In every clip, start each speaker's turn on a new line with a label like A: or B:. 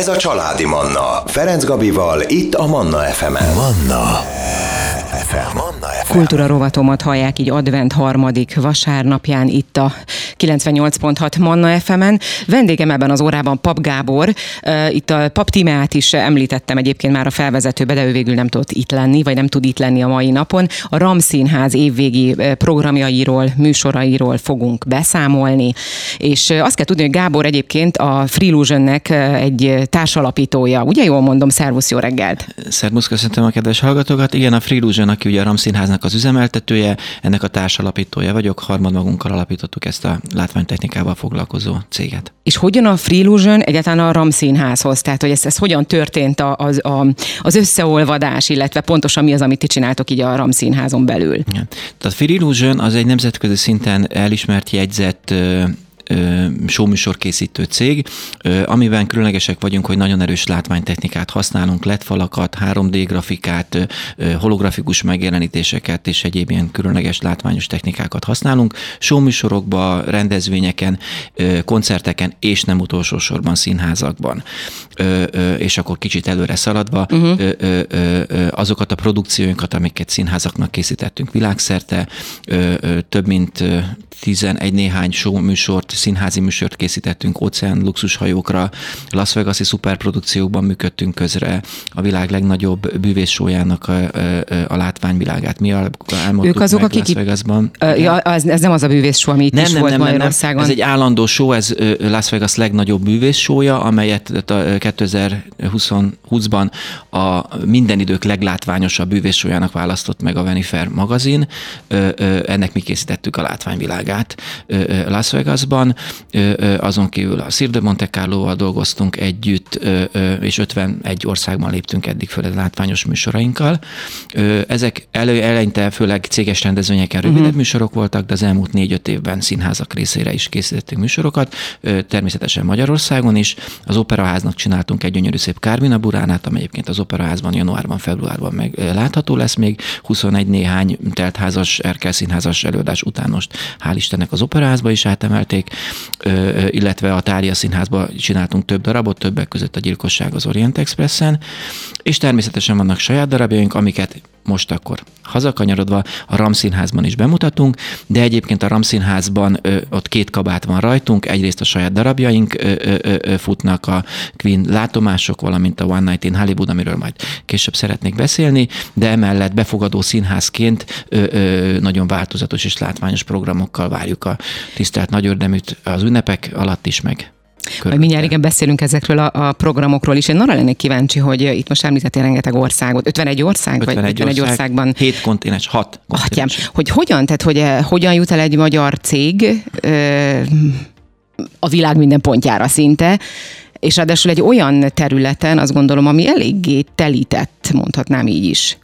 A: Ez a Családi Manna. Ferenc Gabival, itt a Manna FM-en. Manna FM. Manna FM.
B: Kultúra rovatomat hallják így advent harmadik vasárnapján itt a 98.6 Manna FM-en. Vendégem ebben az órában Pap Gábor. Itt a Pap Timeát is említettem egyébként már a felvezetőbe, de ő végül nem tudott itt lenni, vagy nem tud itt lenni a mai napon. A Ram Színház évvégi programjairól, műsorairól fogunk beszámolni. És azt kell tudni, hogy Gábor egyébként a Freelusionnek egy társalapítója. Ugye jól mondom, szervusz, jó reggelt!
C: Szervusz, köszöntöm a kedves hallgatókat. Igen, a Freelusion, aki ugye a Ram Színháznak az üzemeltetője, ennek a társalapítója vagyok, harmad magunkkal alapítottuk ezt a látványtechnikával foglalkozó céget.
B: És hogyan a Freelusion egyáltalán a Ram Színházhoz? Tehát, hogy ez, ez hogyan történt a, az, a, az összeolvadás, illetve pontosan mi az, amit ti csináltok így a Ram Színházon belül?
C: Igen. Tehát Freelusion az egy nemzetközi szinten elismert jegyzett showműsor készítő cég, amiben különlegesek vagyunk, hogy nagyon erős látványtechnikát használunk, LED falakat, 3D grafikát, holografikus megjelenítéseket és egyéb ilyen különleges látványos technikákat használunk. Showműsorokban, rendezvényeken, koncerteken és nem utolsó sorban színházakban. És akkor kicsit előre szaladva, uh-huh. azokat a produkcióinkat, amiket színházaknak készítettünk világszerte, több mint 11 néhány show műsort színházi műsort készítettünk óceán luxushajókra, Las Vegas-i szuperprodukciókban működtünk közre, a világ legnagyobb bűvészsójának a, a, a látványvilágát. Mi
B: elmondtuk ők azok, akik
C: Las Vegasban.
B: Ja, ez, ez nem az a bűvészsó, ami itt
C: nem,
B: is
C: nem,
B: volt
C: nem,
B: Magyarországon.
C: Nem, ez egy állandó show, ez Las Vegas legnagyobb bűvészsója, amelyet 2020-ban a minden idők leglátványosabb bűvészsójának választott meg a Venifer magazin. Ennek mi készítettük a látványvilágát Las Vegasban azon kívül a Sir de Monte Carlo-val dolgoztunk együtt, és 51 országban léptünk eddig föl a látványos műsorainkkal. Ezek elő, eleinte főleg céges rendezvényeken rövidebb uh-huh. műsorok voltak, de az elmúlt négy-öt évben színházak részére is készítettünk műsorokat, természetesen Magyarországon is. Az Operaháznak csináltunk egy gyönyörű szép Kármina Buránát, amely egyébként az Operaházban januárban, februárban meg látható lesz még. 21 néhány teltházas, Erkel színházas előadás után most hál' Istennek az Operaházba is átemelték illetve a Tália Színházban csináltunk több darabot, többek között a Gyilkosság az Orient Expressen, és természetesen vannak saját darabjaink, amiket most akkor hazakanyarodva a Ramszínházban is bemutatunk, de egyébként a Ramszínházban ö, ott két kabát van rajtunk, egyrészt a saját darabjaink ö, ö, ö, futnak, a Queen látomások, valamint a One Night in Hollywood, amiről majd később szeretnék beszélni, de emellett befogadó színházként ö, ö, nagyon változatos és látványos programokkal várjuk a tisztelt nagyördeműt az ünnepek alatt is meg
B: majd mindjárt igen beszélünk ezekről a, a programokról is. Én arra lennék kíváncsi, hogy itt most említettél rengeteg országot. 51 ország?
C: 51, vagy 51 ország, országban? 7 kontinens, 6
B: kontinens. Atyám, hogy hogyan, tehát hogy eh, hogyan jut el egy magyar cég a világ minden pontjára szinte, és ráadásul egy olyan területen, azt gondolom, ami eléggé telített, mondhatnám így is.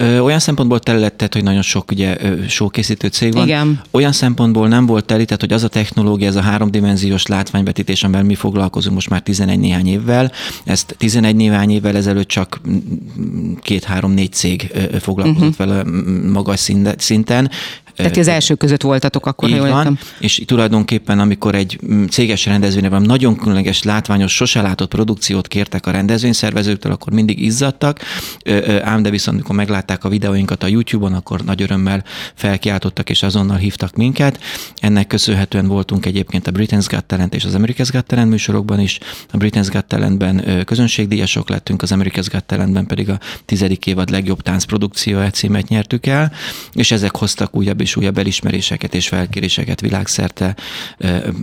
C: Ö, olyan szempontból telített, hogy nagyon sok ugye showkészítő cég van.
B: Igen.
C: Olyan szempontból nem volt telített, hogy az a technológia, ez a háromdimenziós látványvetítés, amivel mi foglalkozunk most már 11 néhány évvel, ezt 11 néhány évvel ezelőtt csak két-három-négy cég foglalkozott uh-huh. vele magas szinten.
B: Tehát az első között voltatok akkor,
C: Így
B: ha jól
C: van,
B: értem.
C: és tulajdonképpen, amikor egy céges rendezvényen van nagyon különleges, látványos, sose látott produkciót kértek a rendezvényszervezőktől, akkor mindig izzadtak, ám de viszont, amikor meglátták a videóinkat a YouTube-on, akkor nagy örömmel felkiáltottak és azonnal hívtak minket. Ennek köszönhetően voltunk egyébként a Britain's Got Talent és az America's Got Talent műsorokban is. A Britain's Got Talentben közönségdíjasok lettünk, az America's Got Talentben pedig a tizedik évad legjobb táncprodukció címet nyertük el, és ezek hoztak újabb és újabb elismeréseket és felkéréseket világszerte,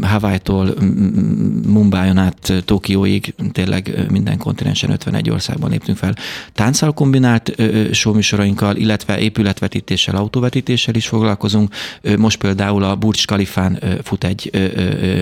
C: Hawaii-tól Mumbai-on át Tokióig, tényleg minden kontinensen 51 országban léptünk fel. Tánccal kombinált showműsorainkkal, illetve épületvetítéssel, autóvetítéssel is foglalkozunk. Most például a Burj Khalifán fut egy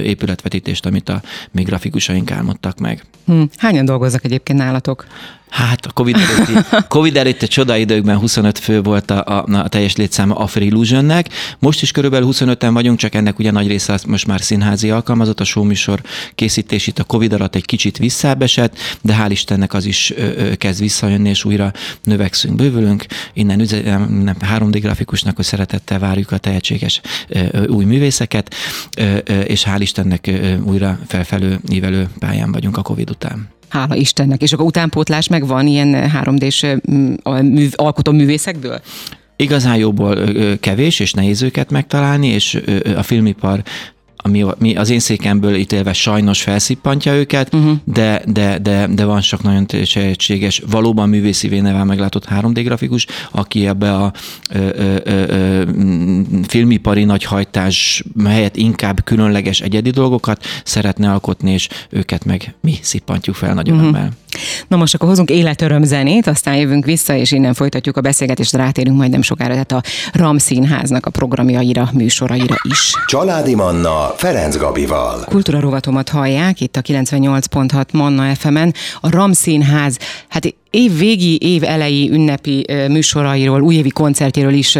C: épületvetítést, amit a még grafikusaink álmodtak meg.
B: Hm. Hányan dolgoznak egyébként nálatok?
C: Hát a Covid előtti, COVID előtti csoda időkben 25 fő volt a, a, a teljes létszáma a Free Illusionnek. Most is körülbelül 25-en vagyunk, csak ennek ugye nagy része most már színházi alkalmazott. A showműsor készítés itt a Covid alatt egy kicsit visszábesett, de hál' Istennek az is ö, ö, kezd visszajönni, és újra növekszünk, bővülünk. Innen üzenem 3D grafikusnak, hogy szeretettel várjuk a tehetséges ö, ö, új művészeket, ö, ö, és hál' Istennek ö, újra felfelő, ívelő pályán vagyunk a Covid után.
B: Hála Istennek. És akkor utánpótlás meg van ilyen 3D-s műv, alkotó művészekből?
C: Igazán jóból kevés, és nehéz őket megtalálni, és a filmipar ami, mi az én székemből ítélve sajnos felszippantja őket, uh-huh. de, de, de, de van sok nagyon tehetséges, valóban művészi vénevel meglátott 3D grafikus, aki ebbe a ö, ö, ö, filmipari nagyhajtás helyett inkább különleges egyedi dolgokat szeretne alkotni, és őket meg mi szippantjuk fel nagyon uh-huh. Emel.
B: Na most akkor hozunk életöröm zenét, aztán jövünk vissza, és innen folytatjuk a beszélgetést, rátérünk majd nem sokára, tehát a RAM Színháznak a programjaira, műsoraira is.
A: Családi Manna Ferenc Gabival.
B: Kultúra rovatomat hallják itt a 98.6 Manna FM-en. A RAM Színház, hát év végi, év elejé ünnepi műsorairól, újévi koncertjéről is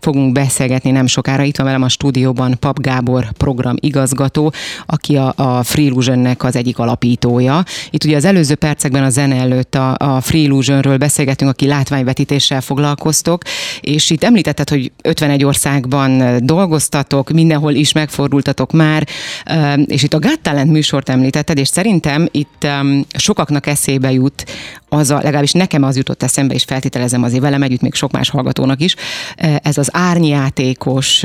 B: fogunk beszélgetni nem sokára. Itt van velem a stúdióban Pap Gábor program igazgató, aki a, a Free Illusionnek az egyik alapítója. Itt ugye az előző percekben a zene előtt a, a Free Illusionről beszélgetünk, aki látványvetítéssel foglalkoztok, és itt említetted, hogy 51 országban dolgoztatok, mindenhol is megfordultatok már, és itt a Got Talent műsort említetted, és szerintem itt sokaknak eszébe jut az a legalábbis nekem az jutott eszembe, és feltételezem azért velem együtt még sok más hallgatónak is, ez az árnyátékos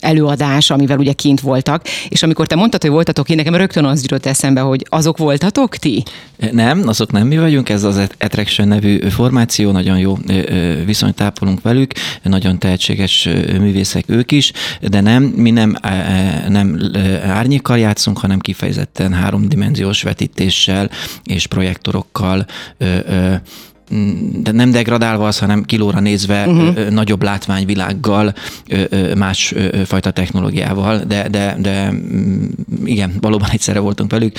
B: előadás, amivel ugye kint voltak, és amikor te mondtad, hogy voltatok én nekem rögtön az jutott eszembe, hogy azok voltatok ti?
C: Nem, azok nem mi vagyunk, ez az Attraction nevű formáció, nagyon jó viszonyt tápolunk velük, nagyon tehetséges művészek ők is, de nem, mi nem, nem árnyékkal játszunk, hanem kifejezetten háromdimenziós vetítéssel és projektorokkal ö, ö, de nem degradálva az, hanem kilóra nézve uh-huh. nagyobb látványvilággal, más fajta technológiával, de, de, de mm, igen, valóban egyszerre voltunk velük,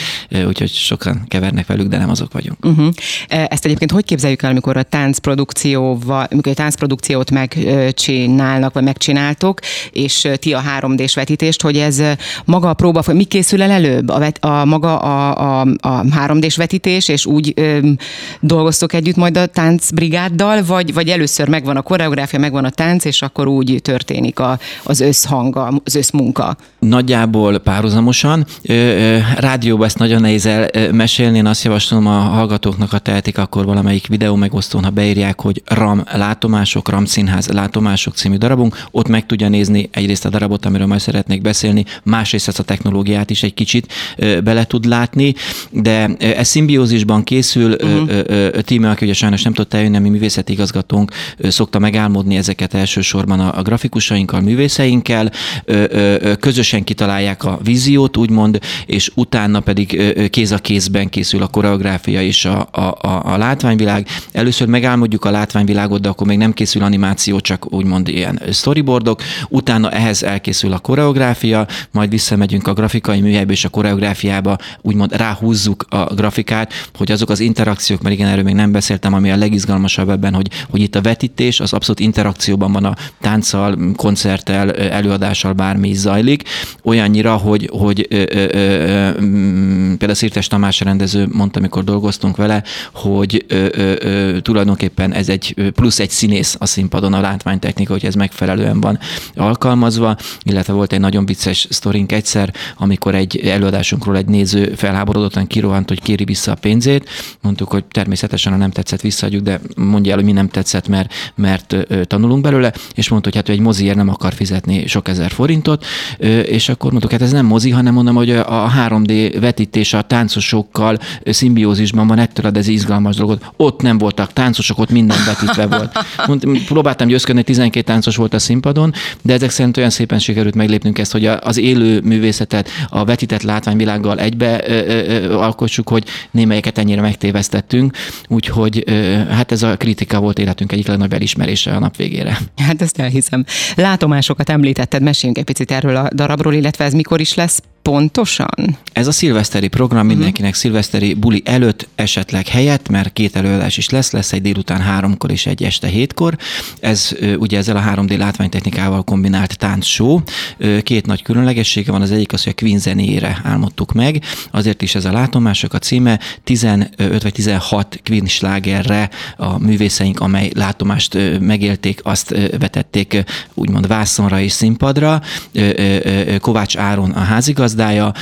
C: úgyhogy sokan kevernek velük, de nem azok vagyunk.
B: Uh-huh. Ezt egyébként hogy képzeljük el, amikor a táncprodukcióval, amikor a táncprodukciót megcsinálnak, vagy megcsináltok, és ti a 3D-s vetítést, hogy ez maga a próba, mi készül el előbb? A, vet, a maga a, a, a 3D-s vetítés, és úgy ö, dolgoztok együtt majd a táncbrigáddal, vagy, vagy először megvan a koreográfia, megvan a tánc, és akkor úgy történik a, az összhang, az összmunka?
C: Nagyjából párhuzamosan. Rádióban ezt nagyon nehéz elmesélni. Én azt javaslom a hallgatóknak, a tehetik, akkor valamelyik videó megosztón, ha beírják, hogy RAM látomások, RAM színház látomások című darabunk, ott meg tudja nézni egyrészt a darabot, amiről majd szeretnék beszélni, másrészt ezt a technológiát is egy kicsit bele tud látni, de ez szimbiózisban készül, uh-huh. Tíme, aki ugye sajnos nem tudott eljönni, mi művészeti igazgatónk. Szokta megálmodni ezeket elsősorban a, a grafikusainkkal, művészeinkkel, közösen kitalálják a víziót, úgymond, és utána pedig kéz a kézben készül a koreográfia és a, a, a, a látványvilág. Először megálmodjuk a látványvilágot, de akkor még nem készül animáció, csak úgymond ilyen storyboardok, utána ehhez elkészül a koreográfia, majd visszamegyünk a grafikai műhelybe és a koreográfiába, úgymond ráhúzzuk a grafikát, hogy azok az interakciók, mert igen, erről még nem beszéltem, ami a legizgalmasabb ebben, hogy, hogy itt a vetítés az abszolút interakcióban van a tánccal, koncerttel, előadással, bármi is zajlik, olyannyira, hogy, hogy ö, ö, ö, például Szirtes Tamás rendező mondta, amikor dolgoztunk vele, hogy ö, ö, ö, tulajdonképpen ez egy plusz egy színész a színpadon a látványtechnika, hogy ez megfelelően van alkalmazva, illetve volt egy nagyon vicces sztorink egyszer, amikor egy előadásunkról egy néző felháborodottan kirohant, hogy kéri vissza a pénzét. Mondtuk, hogy természetesen, ha nem tetszett, visszaadjuk, de mondja el, hogy mi nem tetszett, mert, mert tanulunk belőle, és mondta, hogy hát ő egy moziért nem akar fizetni sok ezer forintot, és akkor mondtuk, hát ez nem mozi, hanem mondom, hogy a 3D vetítés a táncosokkal szimbiózisban van, ettől ad ez izgalmas dolgot. Ott nem voltak táncosok, ott minden vetítve volt. Mond, próbáltam győzködni, 12 táncos volt a színpadon, de ezek szerint olyan szépen sikerült meglépnünk ezt, hogy az élő művészetet a vetített látványvilággal egybe alkossuk, hogy némelyeket ennyire megtévesztettünk, úgyhogy hát ez a kritika volt életünk egyik legnagyobb elismerése a nap végére.
B: Hát ezt elhiszem. Látomásokat említetted, meséljünk egy picit erről a darabról, illetve ez mikor is lesz pontosan?
C: Ez a szilveszteri program mhm. mindenkinek uh-huh. szilveszteri buli előtt, esetleg helyett, mert két előadás is lesz, lesz egy délután háromkor és egy este hétkor. Ez ugye ezzel a 3D látványtechnikával kombinált show. Két nagy különlegessége van, az egyik az, hogy a Queen zenéjére álmodtuk meg, azért is ez a látomások a címe, 15 vagy 16 Queen slágerre a művészeink, amely látomást megélték, azt vetették úgymond vászonra és színpadra. Kovács Áron a házigazda, gazdája,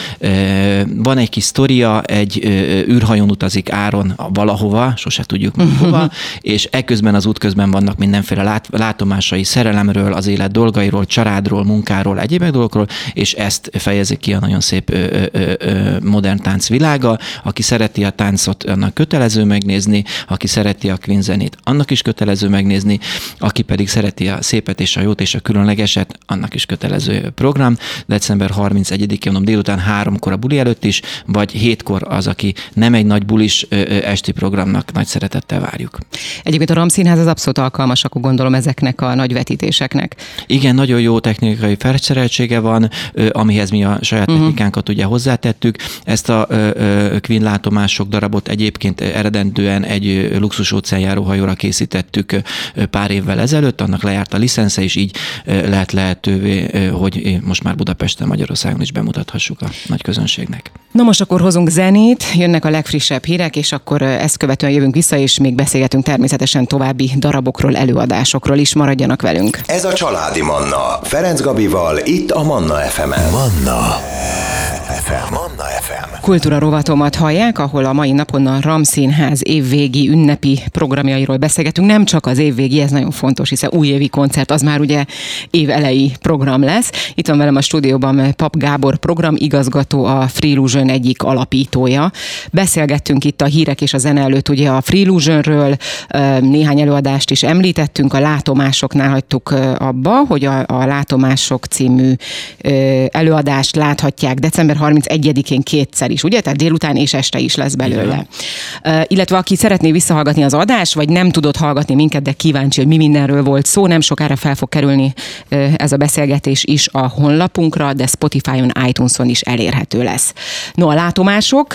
C: van egy kis sztoria, egy űrhajón utazik Áron valahova, sose tudjuk hova, és ekközben az útközben vannak mindenféle lát, látomásai szerelemről, az élet dolgairól, családról, munkáról, egyébek dolgokról, és ezt fejezik ki a nagyon szép ö, ö, ö, modern tánc világa. Aki szereti a táncot, annak kötelező megnézni, aki szereti a Queen zenét, annak is kötelező megnézni, aki pedig szereti a szépet és a jót és a különlegeset, annak is kötelező program. December 31-én, mondom, délután háromkor a buli előtt is, vagy hétkor az, aki nem egy nagy bulis esti programnak nagy szeretettel várjuk.
B: Egyébként a Ramszínház az abszolút alkalmas, akkor gondolom ezeknek a nagy vetítéseknek.
C: Igen, nagyon jó technikai felszereltsége van, amihez mi a saját uh-huh. technikánkat ugye hozzátettük. Ezt a Queen látomások darabot egyébként eredendően egy luxus óceánjáró hajóra készítettük pár évvel ezelőtt, annak lejárt a licensze, és így lehet lehetővé, hogy most már Budapesten, Magyarországon is bemutathassuk a nagy közönségnek.
B: Na most akkor hozunk zenét, jönnek a legfrissebb hírek, és akkor ezt követően jövünk vissza, és még beszélgetünk természetesen további darabokról, előadásokról is. Maradjanak velünk.
A: Ez a Családi Manna. Ferenc Gabival, itt a Manna FM-en. Manna FM. Manna FM.
B: Kultúra rovatomat hallják, ahol a mai napon a Ramszínház évvégi ünnepi programjairól beszélgetünk. Nem csak az évvégi, ez nagyon fontos, hiszen újévi koncert, az már ugye év elejé program lesz. Itt van velem a stúdióban Pap Gábor programigazgató, a Freelusion egyik alapítója. Beszélgettünk itt a hírek és a zene előtt ugye a Freelusionről, néhány előadást is említettünk, a látomásoknál hagytuk abba, hogy a, a Látomások című előadást láthatják december 31-én kétszer is, ugye? Tehát délután és este is lesz belőle. Igen. illetve aki szeretné visszahallgatni az adást, vagy nem tudott hallgatni minket, de kíváncsi, hogy mi mindenről volt szó, nem sokára fel fog kerülni ez a beszélgetés is a honlapunkra, de Spotify-on, iTunes-on is elérhető lesz. No, a látomások,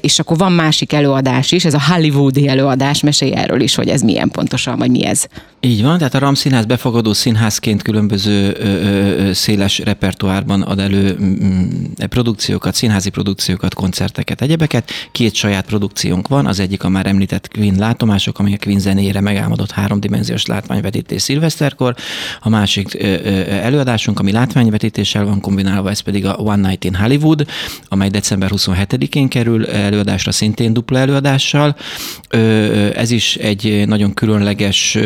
B: és akkor van másik előadás is, ez a Hollywoodi előadás, mesélj erről is, hogy ez milyen pontosan, vagy mi ez.
C: Így van, tehát a RAM Színház befogadó színházként különböző ö, ö, széles repertoárban ad elő e produkciókat, színházi produkciókat, koncerteket, egyebeket. Két saját produkciónk van, az egyik a már említett Queen látomások, ami a Queen zenéjére megálmodott háromdimenziós látványvetítés szilveszterkor. A másik ö, ö, előadásunk, ami látványvetítéssel van kombinálva, ez pedig a One Night in Hollywood, amely december 27-én kerül előadásra, szintén dupla előadással. Ö, ez is egy nagyon különleges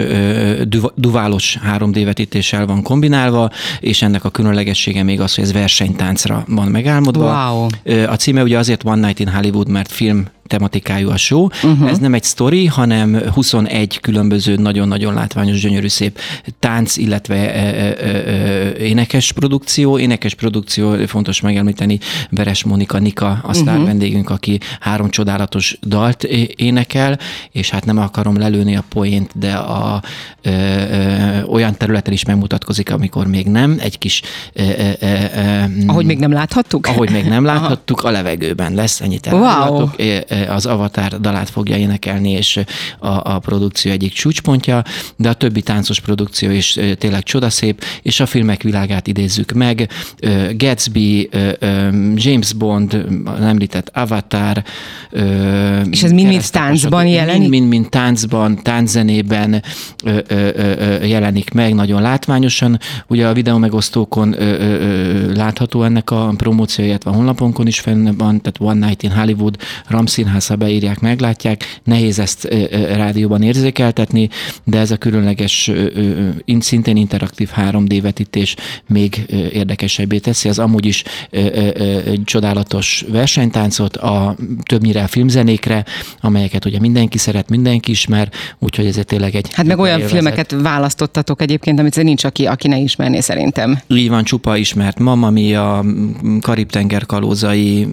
C: duválos 3D vetítéssel van kombinálva, és ennek a különlegessége még az, hogy ez versenytáncra van megálmodva.
B: Wow.
C: A címe ugye azért One Night in Hollywood, mert film tematikájú a show. Uh-huh. Ez nem egy sztori, hanem 21 különböző nagyon-nagyon látványos, gyönyörű, szép tánc, illetve e, e, e, énekes produkció. Énekes produkció, fontos megemlíteni, Veres Monika Nika, a sztár uh-huh. vendégünk, aki három csodálatos dalt énekel, és hát nem akarom lelőni a poént, de a, ö, ö, olyan területen is megmutatkozik, amikor még nem. Egy kis... Ö,
B: ö, ö, ahogy még nem láthattuk?
C: Ahogy még nem láthattuk, a levegőben lesz, ennyit
B: wow
C: az Avatar dalát fogja énekelni, és a, a produkció egyik csúcspontja, de a többi táncos produkció is tényleg csodaszép, és a filmek világát idézzük meg. Gatsby, James Bond, említett Avatar.
B: És ez mind-mind táncban jelenik?
C: Mind-mind táncban, tánczenében jelenik meg, nagyon látványosan. Ugye a videó megosztókon látható ennek a promóciója, illetve a honlapunkon is fenn van, tehát One Night in Hollywood, Ramszínház ha beírják, meglátják. Nehéz ezt rádióban érzékeltetni, de ez a különleges, szintén interaktív 3D vetítés még érdekesebbé teszi. Az amúgy is csodálatos versenytáncot, a többnyire a filmzenékre, amelyeket ugye mindenki szeret, mindenki ismer, úgyhogy ez tényleg egy...
B: Hát meg olyan élvezet. filmeket választottatok egyébként, amit nincs, aki, aki ne ismerné szerintem.
C: Így van, csupa ismert Mama a Karib-tenger kalózai.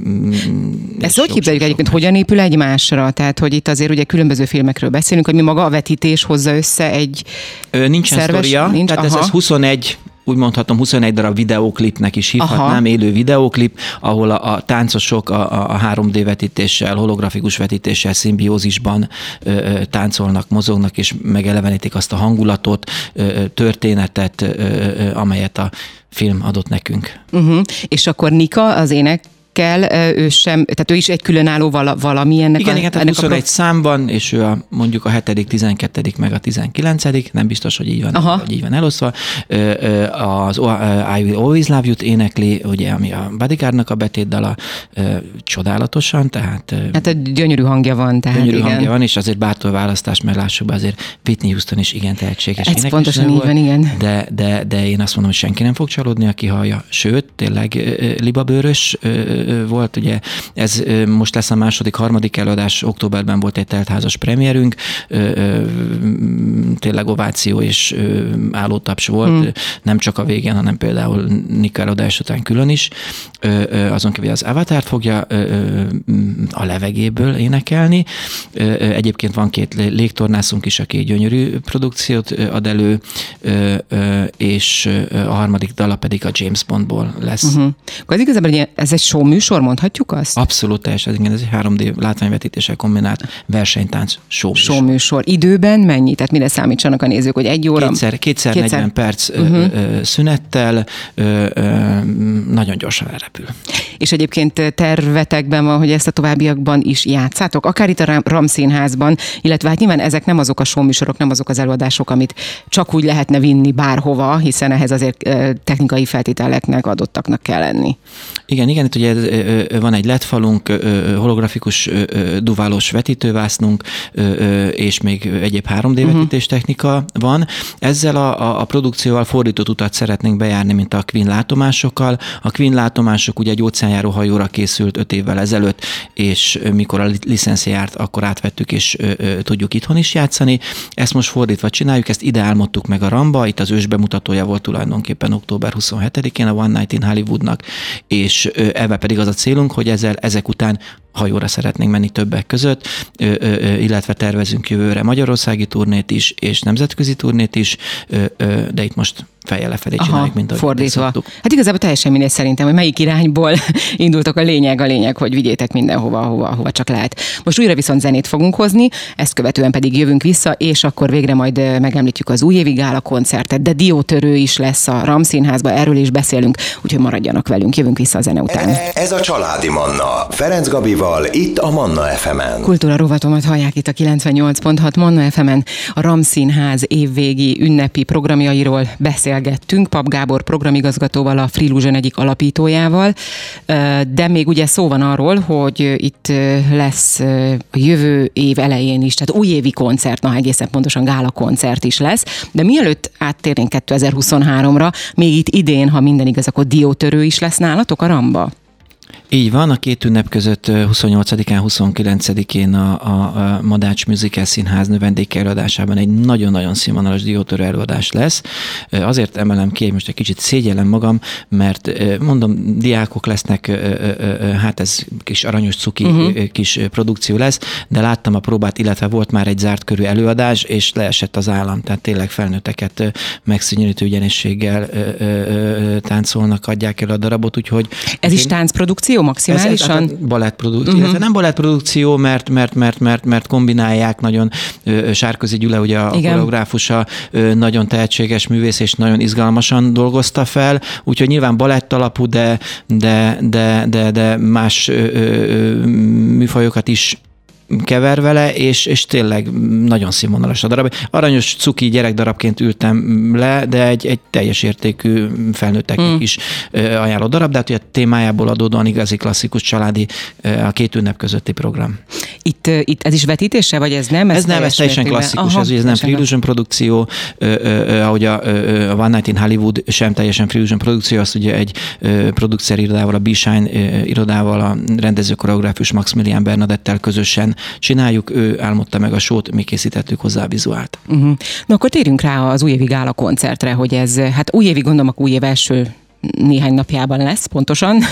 B: Ezt hogy képzeljük egyébként, hogyan épül egymásra? Tehát, hogy itt azért ugye különböző filmekről beszélünk, hogy mi maga a vetítés hozza össze egy
C: Ö, Nincsen szerves, sztoria, nincs, tehát aha. ez, ez 21 úgy mondhatom, 21 darab videóklipnek is hívhatnám, Aha. élő videóklip, ahol a, a táncosok a, a 3D vetítéssel, holografikus vetítéssel szimbiózisban ö, ö, táncolnak, mozognak, és megelevenítik azt a hangulatot, ö, történetet, ö, ö, amelyet a film adott nekünk.
B: Uh-huh. És akkor Nika az ének kell, ő sem, tehát ő is egy különálló vala, valami ennek
C: igen,
B: a,
C: igen, tehát
B: ennek
C: 21
B: a
C: számban, és ő a, mondjuk a 7., 12. meg a 19. nem biztos, hogy így van, Aha. hogy így van eloszva. Az I Will Always Love You-t énekli, ugye, ami a Bodyguardnak a betétdala, csodálatosan, tehát...
B: Hát egy gyönyörű hangja van, tehát
C: Gyönyörű
B: igen.
C: hangja van, és azért bártól választás, mert lássuk be, azért Whitney Houston is igen tehetséges
B: Ez pontosan így van, igen.
C: De, de, de én azt mondom, hogy senki nem fog csalódni, aki hallja. Sőt, tényleg libabőrös volt, ugye ez most lesz a második, harmadik előadás, októberben volt egy teltházas premierünk, tényleg ováció és állótaps volt, hmm. nem csak a végén, hanem például Nika előadás után külön is. Azon kívül az Avatar fogja a levegéből énekelni. Egyébként van két légtornászunk is, aki gyönyörű produkciót ad elő, és a harmadik dala pedig a James Bondból lesz. Uh-huh.
B: Akkor ez igazából ez egy show műsor, mondhatjuk azt?
C: Abszolút teljesen, igen, ez egy 3D látványvetítéssel kombinált versenytánc show.
B: Show műsor. Időben mennyi? Tehát mire számítsanak a nézők, hogy egy óra?
C: Kétszer, kétszer, kétszer. 40 perc uh-huh. szünettel, nagyon gyorsan elrepül.
B: És egyébként tervetekben van, hogy ezt a továbbiakban is játszátok, akár itt a Ram Színházban, illetve hát nyilván ezek nem azok a showműsorok, nem azok az előadások, amit csak úgy lehetne vinni bárhova, hiszen ehhez azért technikai feltételeknek adottaknak kell lenni.
C: Igen, igen, itt ugye van egy LED falunk, holografikus duválós vetítővásznunk, és még egyéb 3D uh-huh. Mhm. vetítés technika van. Ezzel a, a, produkcióval fordított utat szeretnénk bejárni, mint a Queen látomásokkal. A Queen látomások ugye egy óceánjáró hajóra készült öt évvel ezelőtt, és mikor a licensz járt, akkor átvettük, és tudjuk itthon is játszani. Ezt most fordítva csináljuk, ezt ide álmodtuk meg a Ramba, itt az ős bemutatója volt tulajdonképpen október 27-én a One Night in Hollywoodnak, és ebben pedig az a célunk, hogy ezzel, ezek után hajóra szeretnénk menni többek között, illetve tervezünk jövőre magyarországi turnét is, és nemzetközi turnét is, de itt most fejjel lefelé Aha, csináljuk, mint ahogy
B: fordítva. Szoktuk. Hát igazából teljesen mindegy szerintem, hogy melyik irányból indultok a lényeg, a lényeg, hogy vigyétek mindenhova, hova, hova csak lehet. Most újra viszont zenét fogunk hozni, ezt követően pedig jövünk vissza, és akkor végre majd megemlítjük az újévi gála koncertet, de diótörő is lesz a Ramszínházba, erről is beszélünk, úgyhogy maradjanak velünk, jövünk vissza a zene után.
A: E, ez a Családi Manna, Ferenc Gabival, itt a Manna FM-en.
B: Kultúra rovatomat hallják itt a 98.6 Manna FM-en, a Ramszínház évvégi ünnepi programjairól beszél beszélgettünk Pap Gábor programigazgatóval, a Freelusion egyik alapítójával, de még ugye szó van arról, hogy itt lesz a jövő év elején is, tehát újévi koncert, na egészen pontosan gála koncert is lesz, de mielőtt áttérnénk 2023-ra, még itt idén, ha minden igaz, akkor diótörő is lesz nálatok a Ramba?
C: Így van, a két ünnep között 28-án, 29-én a, a, a Madács Musical Színház növendékelőadásában egy nagyon-nagyon színvonalas diótörő előadás lesz. Azért emelem ki, hogy most egy kicsit szégyellem magam, mert mondom, diákok lesznek, hát ez kis aranyos cuki uh-huh. kis produkció lesz, de láttam a próbát, illetve volt már egy zárt körű előadás, és leesett az állam, tehát tényleg felnőtteket megszűnyörítő ügyenességgel táncolnak, adják el a darabot, úgyhogy...
B: Ez is táncprodukció? Maximálisan? Ez, ez
C: balettprodukció, uh-huh. illetve nem balettprodukció, mert, mert, mert, mert, mert kombinálják nagyon Sárközi Gyula, ugye a Igen. koreográfusa, nagyon tehetséges művész, és nagyon izgalmasan dolgozta fel, úgyhogy nyilván balett alapú, de, de, de, de, de más műfajokat is kever vele, és, és tényleg nagyon színvonalas a darab. Aranyos cuki gyerekdarabként ültem le, de egy, egy teljes értékű felnőtteknek mm. is ajánló darab, de hát a témájából adódóan igazi klasszikus családi a két ünnep közötti program.
B: Itt, itt ez is vetítése, vagy ez nem?
C: Ez, ez nem, ez teljesen klasszikus, Aha, ez, ez nem Free Illusion produkció, ahogy a, a One Night in Hollywood sem teljesen Free Illusion produkció, azt ugye egy producer irodával, a B-Shine irodával, a rendező koreográfus Maximilian Bernadettel közösen csináljuk, ő álmodta meg a sót, mi készítettük hozzá a vizuált.
B: Uh-huh. Na akkor térjünk rá az újévi gála koncertre, hogy ez, hát újévi gondolom, a új év első néhány napjában lesz pontosan.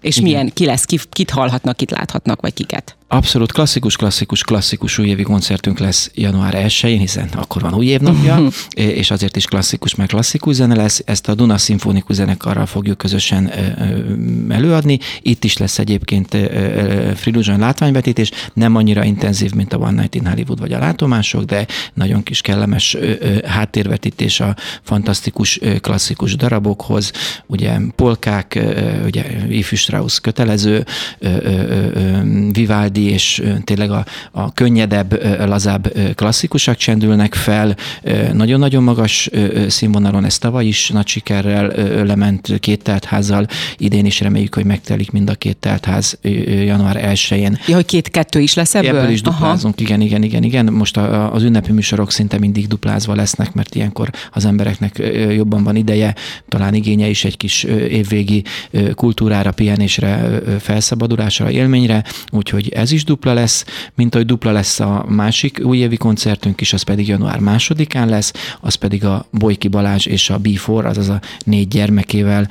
B: És Igen. milyen, ki lesz, ki, kit hallhatnak, kit láthatnak, vagy kiket?
C: Abszolút klasszikus, klasszikus, klasszikus újévi koncertünk lesz január 1-én, hiszen akkor van új évnapja, és azért is klasszikus, meg klasszikus zene lesz. Ezt a Duna Szimfonikus Zenekarral fogjuk közösen előadni. Itt is lesz egyébként Friluzson látványvetítés, nem annyira intenzív, mint a One Night in Hollywood vagy a látomások, de nagyon kis kellemes háttérvetítés a fantasztikus klasszikus darabokhoz, ugye polkák, ugye Ifű Strauss kötelező, Vivaldi Verdi és tényleg a, a könnyedebb, lazább klasszikusak csendülnek fel. Nagyon-nagyon magas színvonalon ez tavaly is nagy sikerrel lement két teltházzal. Idén is reméljük, hogy megtelik mind a két teltház január 1-én.
B: Ja, hogy két-kettő is lesz ebből?
C: Ebből is duplázunk, Aha. igen, igen, igen, igen. Most a, az ünnepi műsorok szinte mindig duplázva lesznek, mert ilyenkor az embereknek jobban van ideje, talán igénye is egy kis évvégi kultúrára, pihenésre, felszabadulásra, élményre, úgyhogy ez ez is dupla lesz, mint ahogy dupla lesz a másik újévi koncertünk is, az pedig január másodikán lesz, az pedig a Bojki Balázs és a B4, azaz a négy gyermekével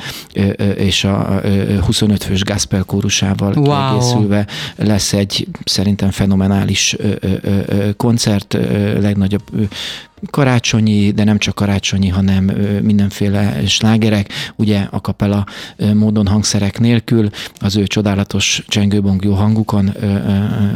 C: és a 25 fős gospel kórusával wow. egészülve lesz egy szerintem fenomenális koncert, legnagyobb karácsonyi, de nem csak karácsonyi, hanem mindenféle slágerek, ugye a kapela módon hangszerek nélkül, az ő csodálatos csengőbongó hangukon,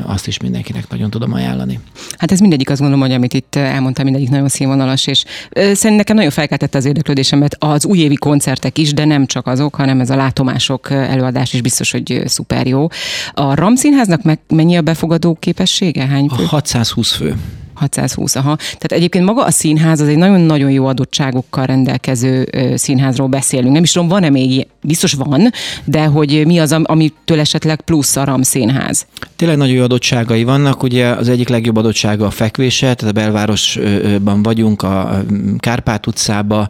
C: azt is mindenkinek nagyon tudom ajánlani.
B: Hát ez mindegyik azt gondolom, hogy amit itt elmondtam, mindegyik nagyon színvonalas, és szerintem nekem nagyon felkeltette az érdeklődésemet az újévi koncertek is, de nem csak azok, hanem ez a látomások előadás is biztos, hogy szuper jó. A Ramszínháznak meg mennyi a befogadó képessége? Hány
C: fő? 620 fő.
B: 620, aha. Tehát egyébként maga a színház az egy nagyon-nagyon jó adottságokkal rendelkező színházról beszélünk. Nem is tudom, van-e még, biztos van, de hogy mi az, amitől esetleg plusz a RAM színház?
C: Tényleg nagyon jó adottságai vannak. Ugye az egyik legjobb adottsága a fekvése, tehát a belvárosban vagyunk, a Kárpát utcába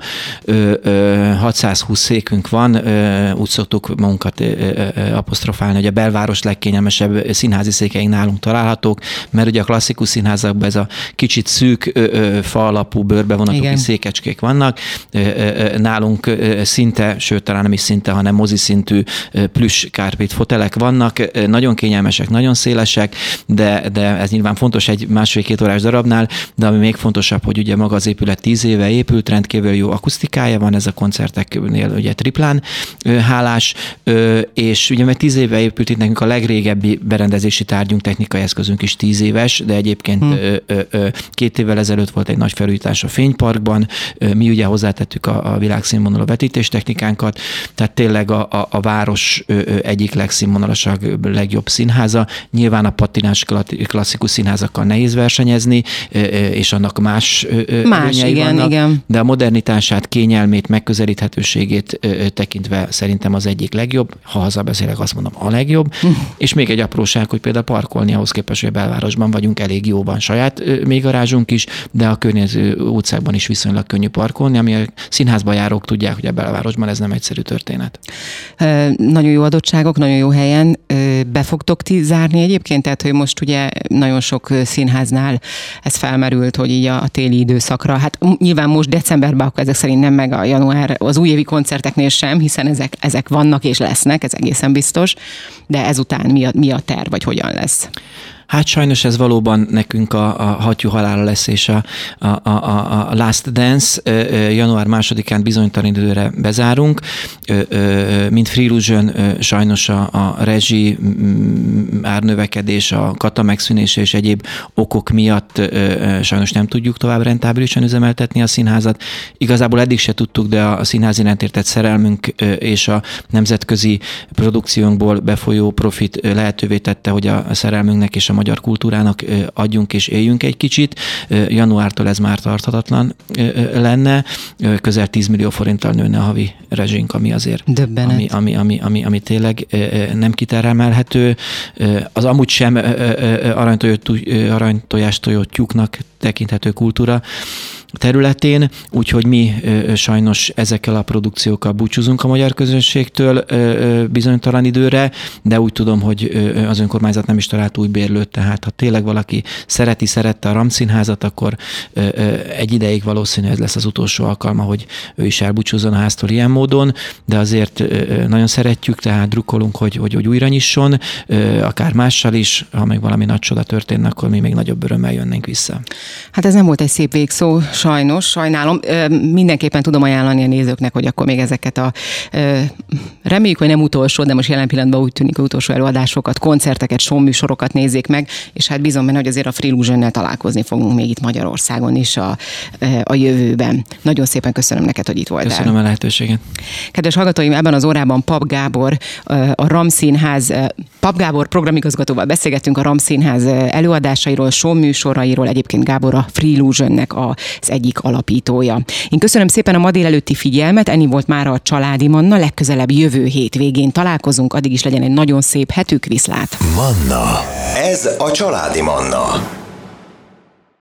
C: 620 székünk van, úgy szoktuk magunkat apostrofálni, hogy a belváros legkényelmesebb színházi székeink nálunk találhatók, mert ugye a klasszikus színházakban ez a kicsit szűk fa alapú bőrbevonatú kis székecskék vannak. Nálunk szinte, sőt talán nem is szinte, hanem mozi szintű plüss kárpét fotelek vannak. Nagyon kényelmesek, nagyon szélesek, de, de ez nyilván fontos egy másfél-két órás darabnál, de ami még fontosabb, hogy ugye maga az épület tíz éve épült, rendkívül jó akusztikája van, ez a koncerteknél ugye triplán hálás, és ugye mert tíz éve épült itt nekünk a legrégebbi berendezési tárgyunk, technikai eszközünk is tíz éves, de egyébként hmm Két évvel ezelőtt volt egy nagy felújítás a Fényparkban, mi ugye hozzátettük a, a világszínvonalú vetítéstechnikánkat, tehát tényleg a, a, a város egyik legszínvonalasabb, legjobb színháza. Nyilván a patinás klasszikus színházakkal nehéz versenyezni, és annak más,
B: más igen, vannak, igen.
C: de a modernitását, kényelmét, megközelíthetőségét tekintve szerintem az egyik legjobb, ha hazabeszélek, azt mondom a legjobb, és még egy apróság, hogy például parkolni ahhoz képest, hogy a belvárosban vagyunk elég jóban saját még garázsunk is, de a környező utcákban is viszonylag könnyű parkolni, ami a színházba járók tudják, hogy a belvárosban ez nem egyszerű történet.
B: Nagyon jó adottságok, nagyon jó helyen. Be fogtok ti zárni egyébként? Tehát, hogy most ugye nagyon sok színháznál ez felmerült, hogy így a téli időszakra. Hát nyilván most decemberben akkor ezek szerint nem meg a január, az újévi koncerteknél sem, hiszen ezek, ezek vannak és lesznek, ez egészen biztos. De ezután mi a, mi a terv, vagy hogyan lesz?
C: Hát sajnos ez valóban nekünk a, a hattyú halála lesz, és a, a, a, a Last Dance január másodikán bizonytalan időre bezárunk. Mint Free Illusion sajnos a, a rezsi árnövekedés, a kata megszűnése és egyéb okok miatt sajnos nem tudjuk tovább rentábilisan üzemeltetni a színházat. Igazából eddig se tudtuk, de a színház iránt értett szerelmünk és a nemzetközi produkciónkból befolyó profit lehetővé tette, hogy a szerelmünknek és a magyar kultúrának adjunk és éljünk egy kicsit. Januártól ez már tarthatatlan lenne. Közel 10 millió forinttal nőne a havi rezsink, ami azért
B: Döbbenet.
C: ami, ami, ami, ami, ami tényleg nem kitermelhető. Az amúgy sem aranytojást tojott tyúknak tekinthető kultúra területén, úgyhogy mi sajnos ezekkel a produkciókkal búcsúzunk a magyar közönségtől bizonytalan időre, de úgy tudom, hogy az önkormányzat nem is talált új bérlőt, tehát ha tényleg valaki szereti, szerette a Ramszínházat, akkor egy ideig valószínű ez lesz az utolsó alkalma, hogy ő is elbúcsúzzon a háztól ilyen módon, de azért nagyon szeretjük, tehát drukkolunk, hogy, hogy, hogy újra nyisson, akár mással is, ha meg valami nagy csoda történne, akkor mi még nagyobb örömmel jönnénk vissza.
B: Hát ez nem volt egy szép végszó, sajnos, sajnálom. Mindenképpen tudom ajánlani a nézőknek, hogy akkor még ezeket a reméljük, hogy nem utolsó, de most jelen pillanatban úgy tűnik, hogy utolsó előadásokat, koncerteket, showműsorokat nézzék meg, és hát bízom benne, hogy azért a Freelusionnel találkozni fogunk még itt Magyarországon is a, a jövőben. Nagyon szépen köszönöm neked, hogy itt voltál.
C: Köszönöm a lehetőséget.
B: Kedves hallgatóim, ebben az órában Pap Gábor, a Ramszínház, Pap Gábor programigazgatóval beszélgettünk a Ramszínház előadásairól, showműsorairól, egyébként Gábor a Freelusionnek egyik alapítója. Én köszönöm szépen a ma délelőtti figyelmet, ennyi volt már a családi manna, legközelebb jövő hétvégén találkozunk, addig is legyen egy nagyon szép hetük, viszlát.
A: Manna, ez a családi manna.